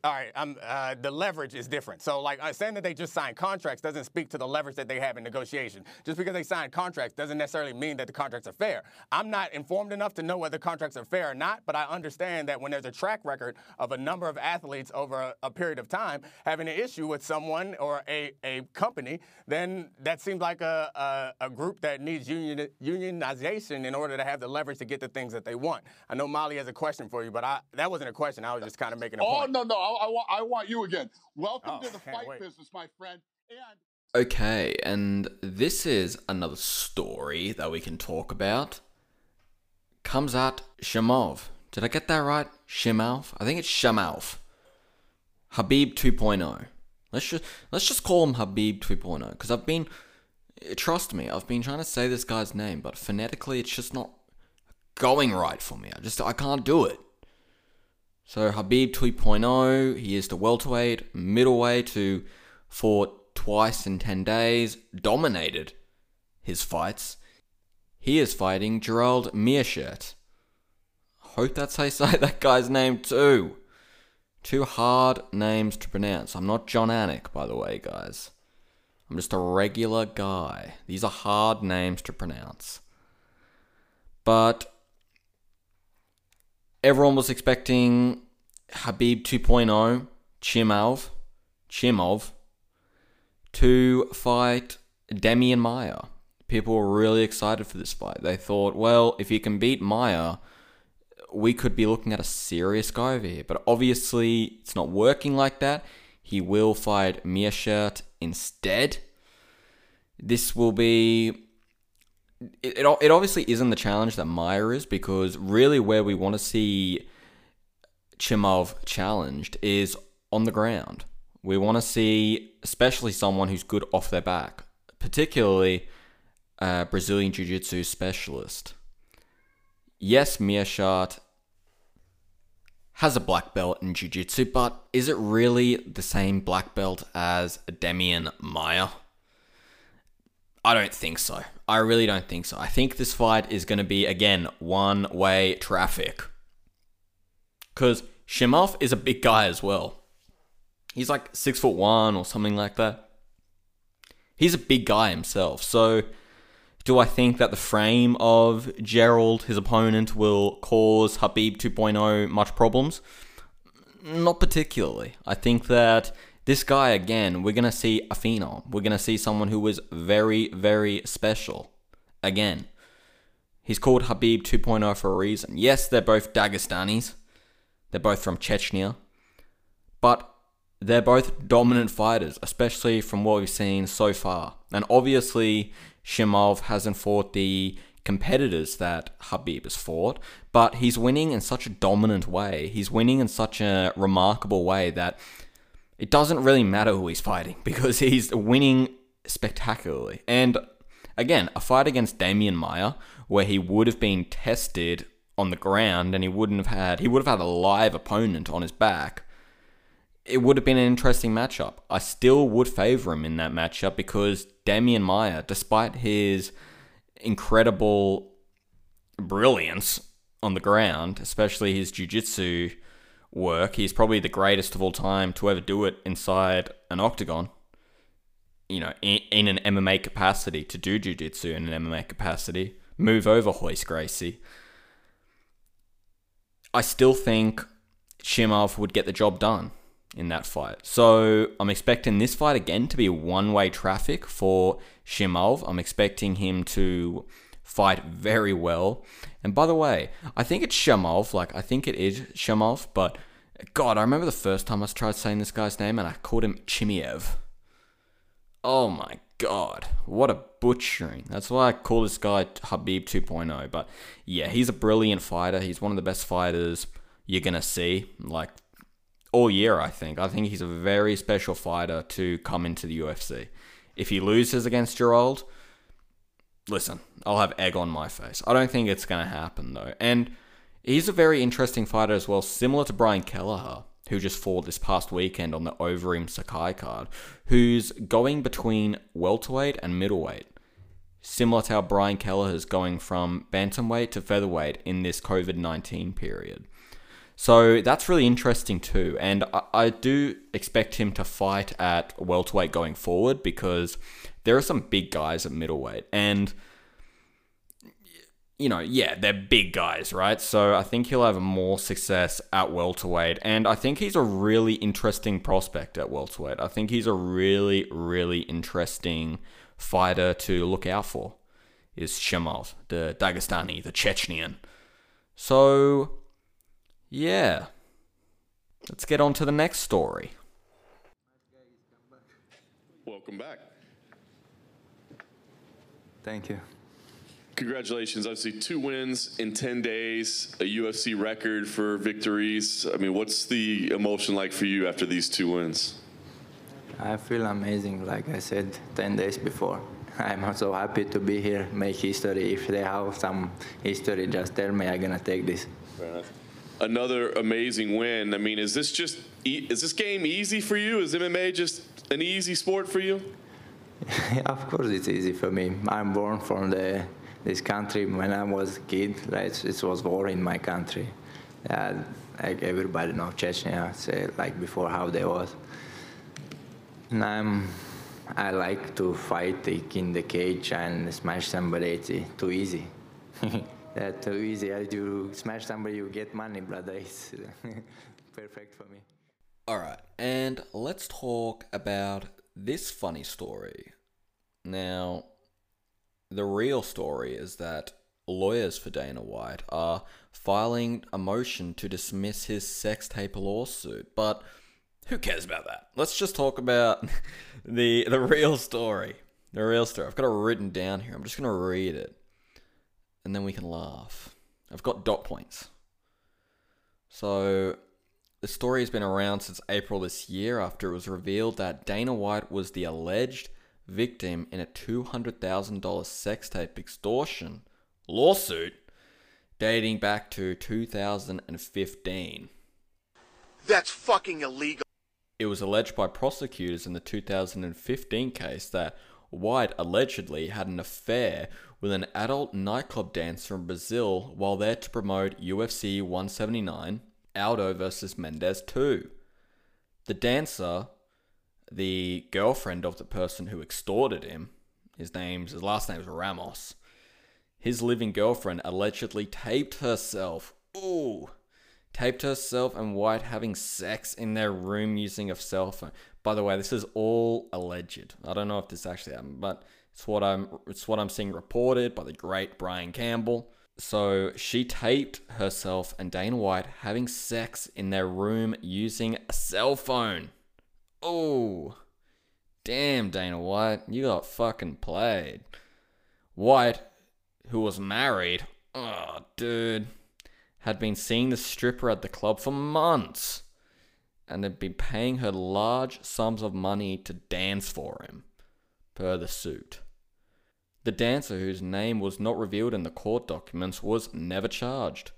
all right, uh, the leverage is different. So, like uh, saying that they just signed contracts doesn't speak to the leverage that they have in negotiation. Just because they signed contracts doesn't necessarily mean that the contracts are fair. I'm not informed enough to know whether contracts are fair or not, but I understand that when there's a track record of a number of athletes over a, a period of time having an issue with someone or a, a company, then that seems like a, a, a group that needs union, unionization in order to have the leverage to get the things that they want. I know Molly has a question for you, but I, that wasn't a question. I was just kind of making a oh, point. Oh no, no. I, I, want, I want you again. Welcome oh, to the fight wait. business, my friend. And okay, and this is another story that we can talk about. Khamzat Chimaev. Did I get that right? Shimalf? I think it's Shamalf. Khabib 2.0. Let's just let's just call him Khabib 2.0 because I've been trust me, I've been trying to say this guy's name, but phonetically it's just not going right for me. I just I can't do it. So Khabib 2.0, he is the welterweight, middleweight who fought twice in 10 days, dominated his fights. He is fighting Gerald Meerschaert. Hope that's how you say that guy's name too. Two hard names to pronounce. I'm not Jon Anik, by the way, guys. I'm just a regular guy. These are hard names to pronounce. But everyone was expecting Khabib 2.0, Chimaev, Chimov, to fight Demian Maia. People were really excited for this fight. They thought, well, if he can beat Maia, we could be looking at a serious guy over here. But obviously, it's not working like that. He will fight Meerschaert instead. This will be it, it, it obviously isn't the challenge that Maia is because really where we want to see Chimaev challenged is on the ground. We want to see especially someone who's good off their back, particularly a Brazilian Jiu Jitsu specialist. Yes, Meerschaert has a black belt in Jiu Jitsu, but is it really the same black belt as Demian Maia? I don't think so. I really don't think so. I think this fight is going to be, again, one way traffic. Because Chimaev is a big guy as well. He's like six foot one or something like that. He's a big guy himself. So, do I think that the frame of Gerald, his opponent, will cause Khabib 2.0 much problems? Not particularly. I think that this guy, again, we're going to see a phenom. We're going to see someone who was very, very special. Again, he's called Khabib 2.0 for a reason. Yes, they're both Dagestanis, they're both from Chechnya, but they're both dominant fighters, especially from what we've seen so far. And obviously, Chimaev hasn't fought the competitors that Khabib has fought, but he's winning in such a dominant way. He's winning in such a remarkable way that it doesn't really matter who he's fighting because he's winning spectacularly. And again, a fight against Demian Maia where he would have been tested on the ground and he wouldn't have had he would have had a live opponent on his back. It would have been an interesting matchup. I still would favor him in that matchup because Demian Maia, despite his incredible brilliance on the ground, especially his jiu-jitsu work. He's probably the greatest of all time to ever do it inside an octagon. You know, in, in an MMA capacity, to do jiu-jitsu in an MMA capacity. Move over Royce Gracie. I still think Shimov would get the job done in that fight. So I'm expecting this fight again to be one way traffic for Shimov. I'm expecting him to fight very well. And by the way, I think it's Shamov, like I think it is Shamov, but God, I remember the first time I tried saying this guy's name and I called him Chimiev. Oh my god, what a butchering. That's why I call this guy Khabib 2.0. But yeah, he's a brilliant fighter. He's one of the best fighters you're going to see, like all year, I think. I think he's a very special fighter to come into the UFC. If he loses against Gerald, listen, I'll have egg on my face. I don't think it's going to happen, though. And he's a very interesting fighter as well, similar to Brian Kelleher who just fought this past weekend on the Overeem Sakai card, who's going between welterweight and middleweight. Similar to how Brian Kelleher is going from bantamweight to featherweight in this COVID 19 period. So that's really interesting too. And I, I, do expect him to fight at welterweight going forward because there are some big guys at middleweight. And you know, yeah, they're big guys, right? So I think he'll have more success at welterweight, and I think he's a really interesting prospect at welterweight. I think he's a really, really interesting fighter to look out for. Is Shimov, the Dagestani, the Chechenian. So, yeah, let's get on to the next story. Welcome back. Thank you. Congratulations. Obviously, two wins in 10 days, a UFC record for victories. I mean, what's the emotion like for you after these two wins? I feel amazing, like I said 10 days before. I'm also happy to be here, make history. If they have some history, just tell me I'm going to take this. Another amazing win. I mean, is this just, is this game easy for you? Is MMA just an easy sport for you? of course, it's easy for me. I'm born from the this country when I was a kid. Like, it was war in my country. Uh, like everybody know Chechnya, say like before how they was. And I'm, I like to fight like, in the cage and smash somebody. It's too easy. That's too easy. As you smash somebody, you get money, brother. It's perfect for me. All right, and let's talk about this funny story. Now, the real story is that lawyers for Dana White are filing a motion to dismiss his sex tape lawsuit, but who cares about that? Let's just talk about the the real story. The real story. I've got it written down here. I'm just going to read it. And then we can laugh. I've got dot points. So, the story has been around since April this year after it was revealed that Dana White was the alleged victim in a $200,000 sex tape extortion lawsuit dating back to 2015. That's fucking illegal. It was alleged by prosecutors in the 2015 case that White allegedly had an affair with an adult nightclub dancer in Brazil while there to promote UFC 179 Aldo versus Mendes 2. The dancer the girlfriend of the person who extorted him, his name's his last name is Ramos. His living girlfriend allegedly taped herself. Ooh, taped herself and White having sex in their room using a cell phone. By the way, this is all alleged. I don't know if this actually happened, but it's what I'm it's what I'm seeing reported by the great Brian Campbell. So she taped herself and Dana White having sex in their room using a cell phone. Oh, damn, Dana White, you got fucking played. White, who was married, oh, dude, had been seeing the stripper at the club for months and had been paying her large sums of money to dance for him, per the suit. The dancer, whose name was not revealed in the court documents, was never charged.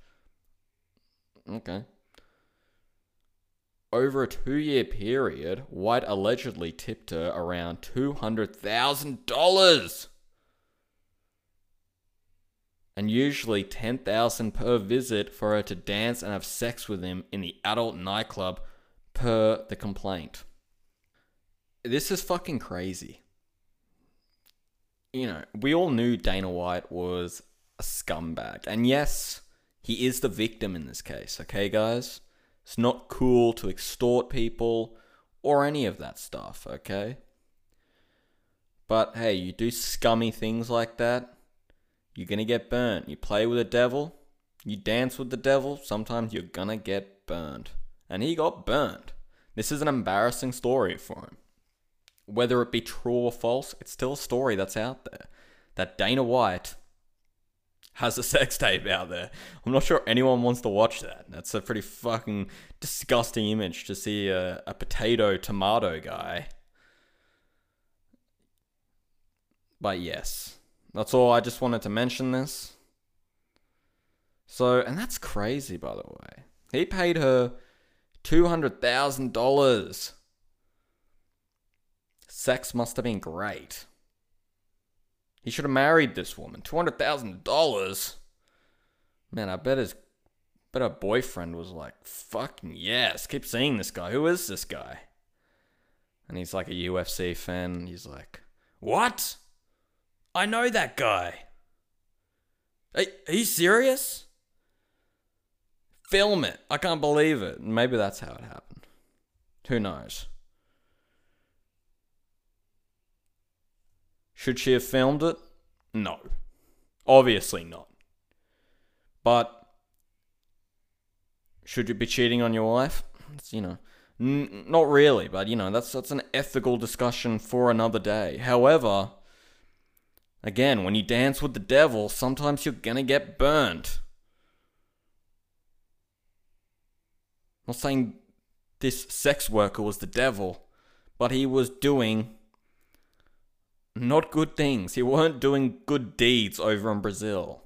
Okay. Over a two year period, White allegedly tipped her around $200,000. and usually 10,000 per visit for her to dance and have sex with him in the adult nightclub per the complaint. This is fucking crazy. You know, we all knew Dana White was a scumbag. And yes, he is the victim in this case, okay, guys? It's not cool to extort people or any of that stuff, okay? But hey, you do scummy things like that, you're gonna get burnt. You play with the devil, you dance with the devil, sometimes you're gonna get burnt. And he got burnt. This is an embarrassing story for him. Whether it be true or false, it's still a story that's out there. That Dana White has a sex tape out there. I'm not sure anyone wants to watch that. That's a pretty fucking disgusting image to see a, a potato tomato guy. But yes, that's all. I just wanted to mention this. So, and that's crazy, by the way. He paid her $200,000. Sex must have been great. He should have married this woman. Two hundred thousand dollars. Man, I bet his, bet her boyfriend was like, "Fucking yes, keep seeing this guy. Who is this guy?" And he's like a UFC fan. He's like, "What? I know that guy. Are, are you serious? Film it. I can't believe it. Maybe that's how it happened. Who knows?" Should she have filmed it? No. Obviously not. But should you be cheating on your wife? It's, you know, n- not really, but you know, that's that's an ethical discussion for another day. However, again, when you dance with the devil, sometimes you're going to get burnt. I'm not saying this sex worker was the devil, but he was doing not good things. He weren't doing good deeds over in Brazil.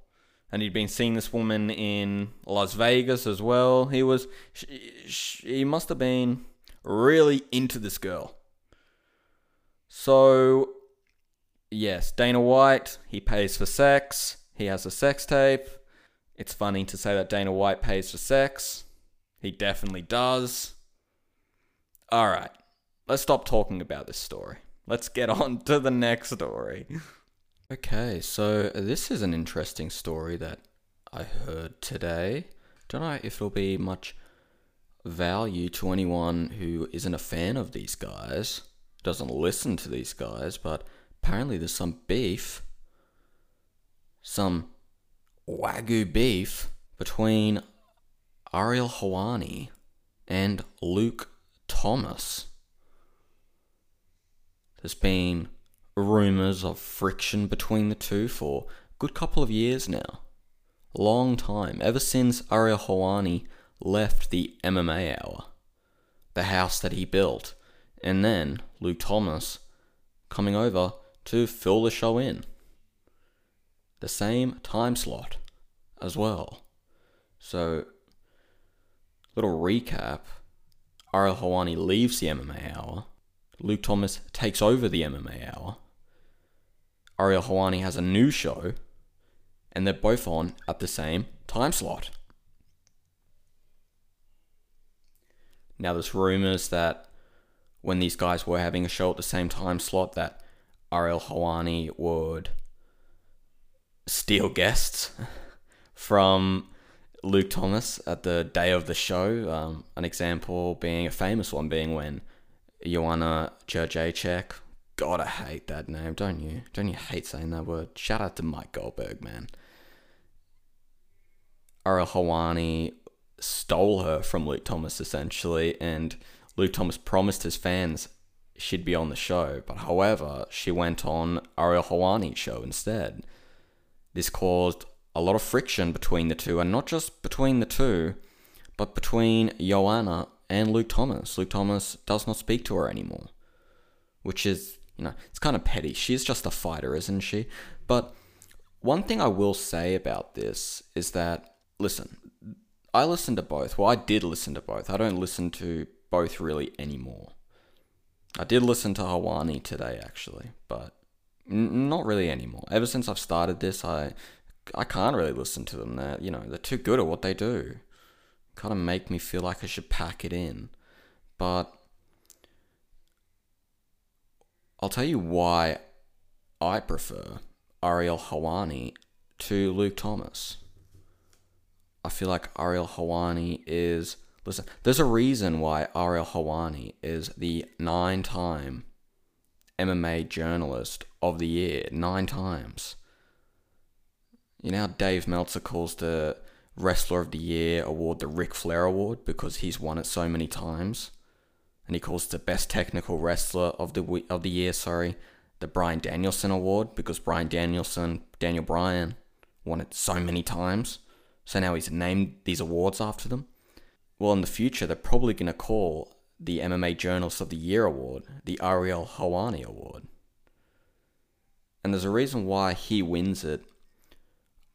And he'd been seeing this woman in Las Vegas as well. He was, he must have been really into this girl. So, yes, Dana White, he pays for sex. He has a sex tape. It's funny to say that Dana White pays for sex. He definitely does. Alright, let's stop talking about this story let's get on to the next story. Okay, so this is an interesting story that I heard today. Don't know if it'll be much value to anyone who isn't a fan of these guys, doesn't listen to these guys, but apparently there's some beef, some wagyu beef between Ariel Helwani and Luke Thomas. There's been rumours of friction between the two for a good couple of years now. Long time, ever since Ariel Helwani left the MMA hour, the house that he built, and then Luke Thomas coming over to fill the show in. The same time slot as well. So, little recap Ariel Helwani leaves the MMA hour Luke Thomas takes over the MMA hour. Ariel Helwani has a new show, and they're both on at the same time slot. Now, there's rumors that when these guys were having a show at the same time slot, that Ariel Helwani would steal guests from Luke Thomas at the day of the show. Um, an example being a famous one being when Joanna Jędrzejczyk. God, I hate that name, don't you? Don't you hate saying that word? Shout out to Mike Goldberg, man. Ariel Helwani stole her from Luke Thomas, essentially, and Luke Thomas promised his fans she'd be on the show, but however, she went on Ariel show instead. This caused a lot of friction between the two, and not just between the two, but between Joanna and Luke Thomas. Luke Thomas does not speak to her anymore, which is, you know, it's kind of petty. She's just a fighter, isn't she? But one thing I will say about this is that, listen, I listen to both. Well, I did listen to both. I don't listen to both really anymore. I did listen to Helwani today, actually, but n- not really anymore. Ever since I've started this, I I can't really listen to them. They're you know they're too good at what they do. Kind of make me feel like I should pack it in, but I'll tell you why I prefer Ariel Helwani to Luke Thomas. I feel like Ariel Helwani is listen. There's a reason why Ariel Helwani is the nine-time MMA journalist of the year. Nine times. You know how Dave Meltzer calls the Wrestler of the Year award the Ric Flair Award because he's won it so many times, and he calls it the Best Technical Wrestler of the of the year, sorry, the Bryan Danielson Award because Bryan Danielson, Daniel Bryan, won it so many times. So now he's named these awards after them. Well, in the future, they're probably going to call the MMA Journalist of the Year award the Ariel Helwani Award. And there's a reason why he wins it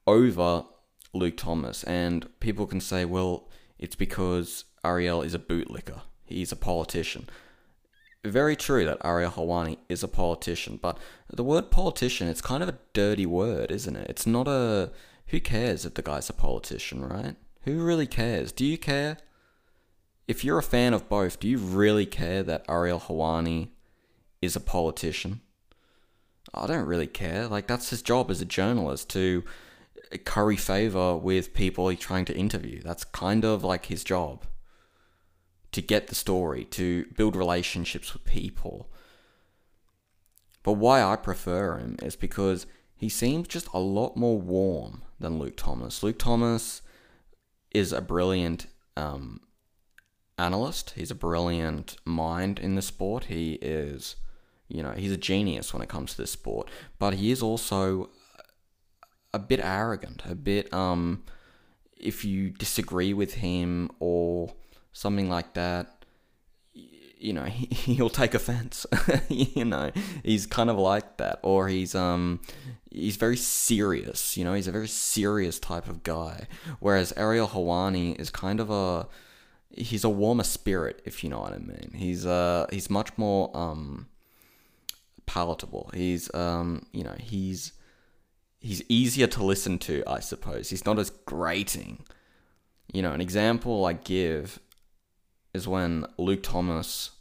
over Luke Thomas. And people can say, well, it's because Ariel is a bootlicker, he's a politician. Very true that Ariel Helwani is a politician, but the word politician, it's kind of a dirty word, isn't it? It's not a. Who cares if the guy's a politician, right? Who really cares? Do you care? If you're a fan of both, do you really care that Ariel Helwani is a politician? I don't really care. Like, that's his job as a journalist to curry favor with people he's trying to interview. That's kind of like his job. To get the story, to build relationships with people. But why I prefer him is because he seems just a lot more warm than Luke Thomas. Luke Thomas is a brilliant um, analyst. He's a brilliant mind in the sport. He is, you know, he's a genius when it comes to this sport. But he is also a bit arrogant, a bit um if you disagree with him or something like that, you know, he, he'll take offense. you know, he's kind of like that or he's um he's very serious, you know, he's a very serious type of guy. Whereas Ariel Helwani is kind of a he's a warmer spirit, if you know what I mean. He's uh he's much more um palatable. He's um you know, he's he's easier to listen to, I suppose. He's not as grating. You know, an example I give is when Luke Thomas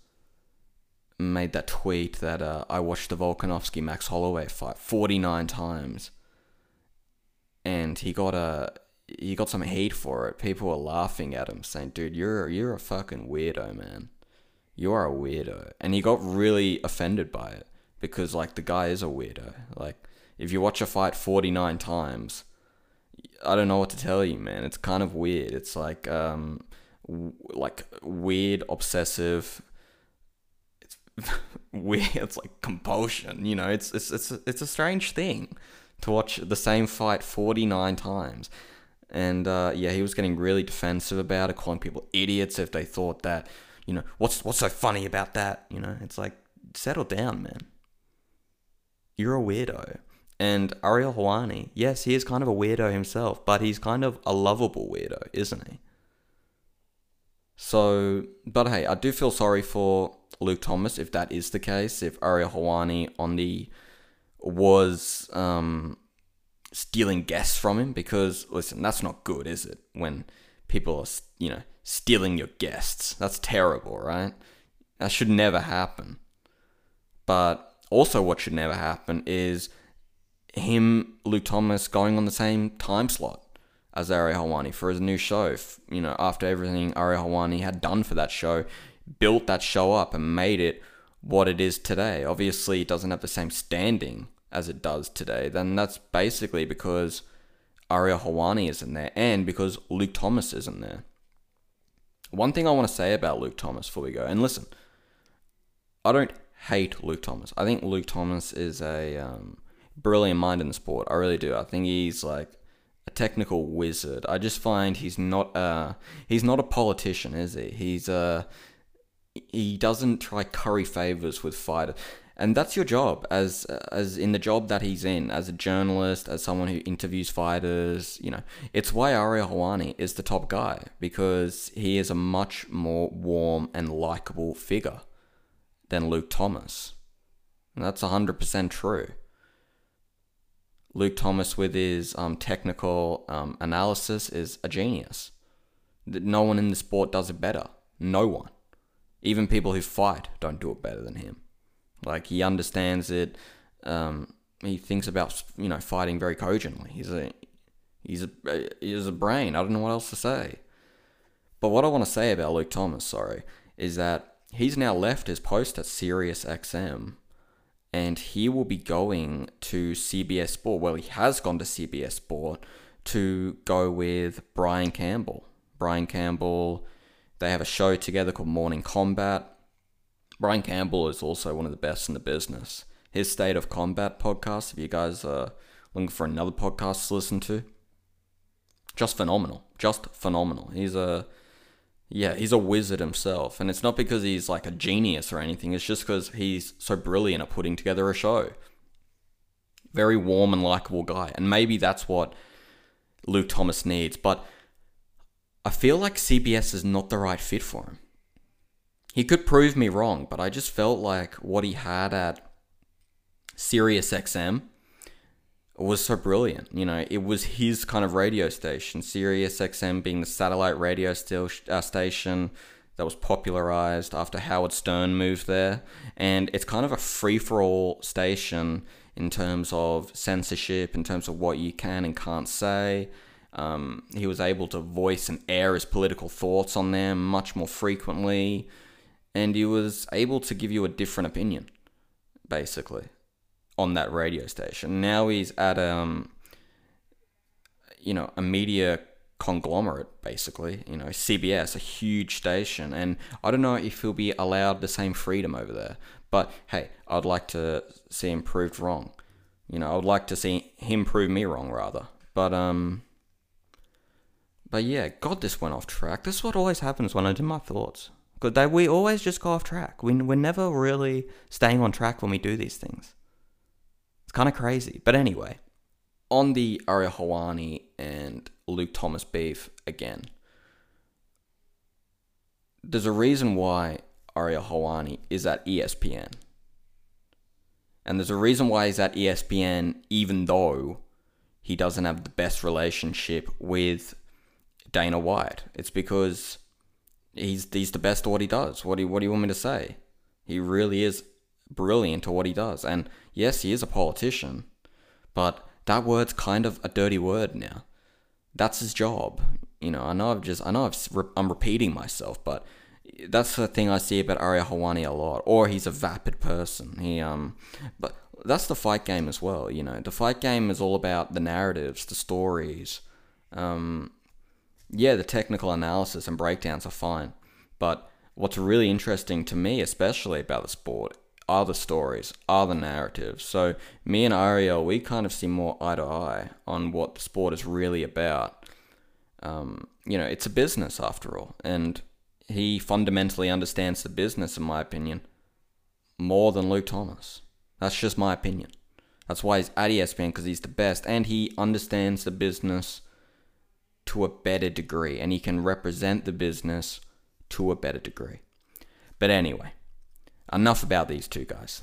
made that tweet that uh, I watched the Volkanovski Max Holloway fight 49 times. And he got a he got some heat for it. People were laughing at him, saying, "Dude, you're you're a fucking weirdo, man. You are a weirdo." And he got really offended by it because like the guy is a weirdo. Like if you watch a fight 49 times, I don't know what to tell you, man. It's kind of weird. It's like um w- like weird obsessive it's weird it's like compulsion, you know. It's it's it's it's a strange thing to watch the same fight 49 times. And uh, yeah, he was getting really defensive about it, calling people idiots if they thought that, you know, what's what's so funny about that? You know, it's like settle down, man. You're a weirdo. And Ariel Helwani, yes, he is kind of a weirdo himself, but he's kind of a lovable weirdo, isn't he? So, but hey, I do feel sorry for Luke Thomas if that is the case. If Ariel Helwani on the was um, stealing guests from him, because listen, that's not good, is it? When people are, you know, stealing your guests, that's terrible, right? That should never happen. But also, what should never happen is him, Luke Thomas, going on the same time slot as Ariel Helwani for his new show. You know, after everything Ariel Helwani had done for that show, built that show up and made it what it is today. Obviously, it doesn't have the same standing as it does today. Then that's basically because Ariel Helwani isn't there and because Luke Thomas isn't there. One thing I want to say about Luke Thomas before we go, and listen, I don't hate Luke Thomas. I think Luke Thomas is a um, brilliant mind in the sport. I really do. I think he's like a technical wizard. I just find he's not a he's not a politician, is he? He's a he doesn't try curry favors with fighters. And that's your job as as in the job that he's in as a journalist, as someone who interviews fighters, you know. It's why Ariel Helwani is the top guy because he is a much more warm and likable figure than Luke Thomas. And that's 100% true. Luke Thomas, with his um, technical um, analysis, is a genius. No one in the sport does it better. No one. Even people who fight don't do it better than him. Like he understands it. Um, he thinks about you know fighting very cogently. He's a he's a he's a brain. I don't know what else to say. But what I want to say about Luke Thomas, sorry, is that he's now left his post at Sirius XM and he will be going to CBS Sport. Well, he has gone to CBS Sport to go with Brian Campbell. Brian Campbell, they have a show together called Morning Combat. Brian Campbell is also one of the best in the business. His State of Combat podcast, if you guys are looking for another podcast to listen to, just phenomenal. Just phenomenal. He's a yeah, he's a wizard himself. And it's not because he's like a genius or anything, it's just because he's so brilliant at putting together a show. Very warm and likable guy. And maybe that's what Luke Thomas needs. But I feel like CBS is not the right fit for him. He could prove me wrong, but I just felt like what he had at Sirius XM was so brilliant. You know, it was his kind of radio station, Sirius XM being the satellite radio still, uh, station that was popularized after Howard Stern moved there. And it's kind of a free for all station in terms of censorship, in terms of what you can and can't say. Um, he was able to voice and air his political thoughts on them much more frequently. And he was able to give you a different opinion, basically on that radio station. Now he's at um you know, a media conglomerate basically, you know, CBS, a huge station and I don't know if he'll be allowed the same freedom over there. But hey, I'd like to see him proved wrong. You know, I would like to see him prove me wrong rather. But um but yeah, God, this went off track. This is what always happens when I do my thoughts. Because we always just go off track. We, we're never really staying on track when we do these things. It's kind of crazy. But anyway, on the Ariel Helwani and Luke Thomas beef again, there's a reason why Ariel Helwani is at ESPN. And there's a reason why he's at ESPN, even though he doesn't have the best relationship with Dana White. It's because he's he's the best at what he does. What do you, what do you want me to say? He really is brilliant at what he does. And yes, he is a politician, but that word's kind of a dirty word now. That's his job. You know, I know I've just, I know I've, I'm repeating myself, but that's the thing I see about Ariel Helwani a lot. Or he's a vapid person. He, um, but that's the fight game as well. You know, the fight game is all about the narratives, the stories. Um, yeah, the technical analysis and breakdowns are fine, but what's really interesting to me, especially about the sport, are the stories, are the narratives. So me and Ariel, we kind of see more eye to eye on what the sport is really about. Um, you know, it's a business after all, and he fundamentally understands the business, in my opinion, more than Luke Thomas. That's just my opinion. That's why he's at ESPN because he's the best, and he understands the business to a better degree, and he can represent the business to a better degree. But anyway, enough about these two guys.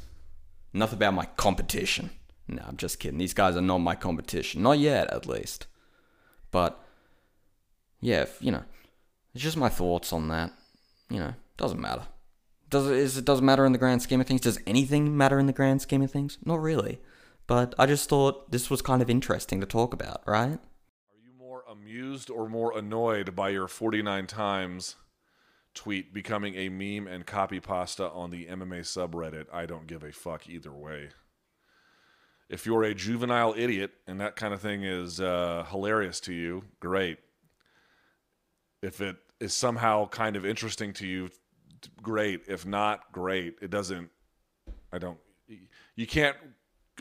Enough about my competition. No, I'm just kidding. These guys are not my competition. Not yet, at least. But, yeah, if, you know, it's just my thoughts on that. You know, doesn't matter. Does it, is, it doesn't matter in the grand scheme of things? Does anything matter in the grand scheme of things? Not really. But I just thought this was kind of interesting to talk about, right? Are you more amused or more annoyed by your 49 times tweet becoming a meme and copy pasta on the MMA subreddit, I don't give a fuck either way. If you're a juvenile idiot and that kind of thing is uh, hilarious to you, great. If it is somehow kind of interesting to you, great. If not, great. It doesn't. I don't. You can't.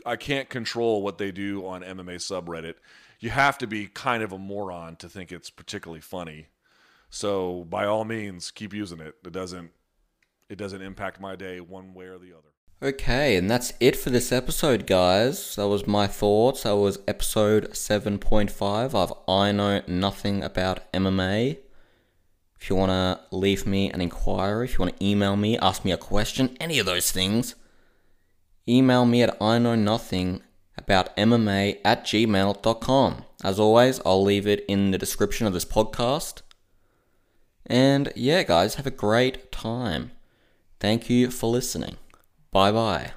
I can't control what they do on MMA subreddit. You have to be kind of a moron to think it's particularly funny so by all means, keep using it. It doesn't it doesn't impact my day one way or the other. Okay, and that's it for this episode, guys. That was my thoughts. That was episode 7.5 of I Know Nothing About MMA. If you want to leave me an inquiry, if you want to email me, ask me a question, any of those things, email me at I know nothing about MMA at gmail.com. As always, I'll leave it in the description of this podcast. And yeah, guys, have a great time. Thank you for listening. Bye bye.